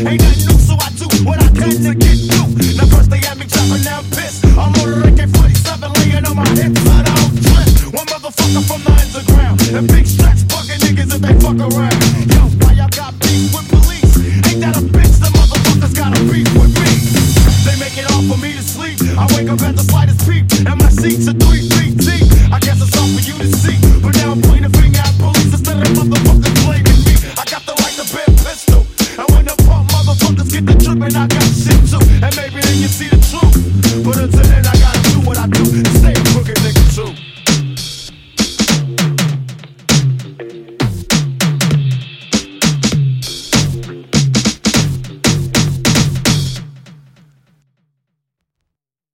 Ain't nothing new, so I do what I can to get through. Now first they me piss. I'm on a AK-47 laying on my hips, but I don't flip. One motherfucker from the underground. And big stretch fucking niggas if they fuck around. Yo, why y'all got beef with police? Ain't that a bitch? The motherfuckers got a beef with me. They make it all for me to sleep. I wake up at the slightest peep, and my are three feet deep. I guess it's for you to see. But now I'm pointing a finger at police instead of motherfuckers blaming me. I got the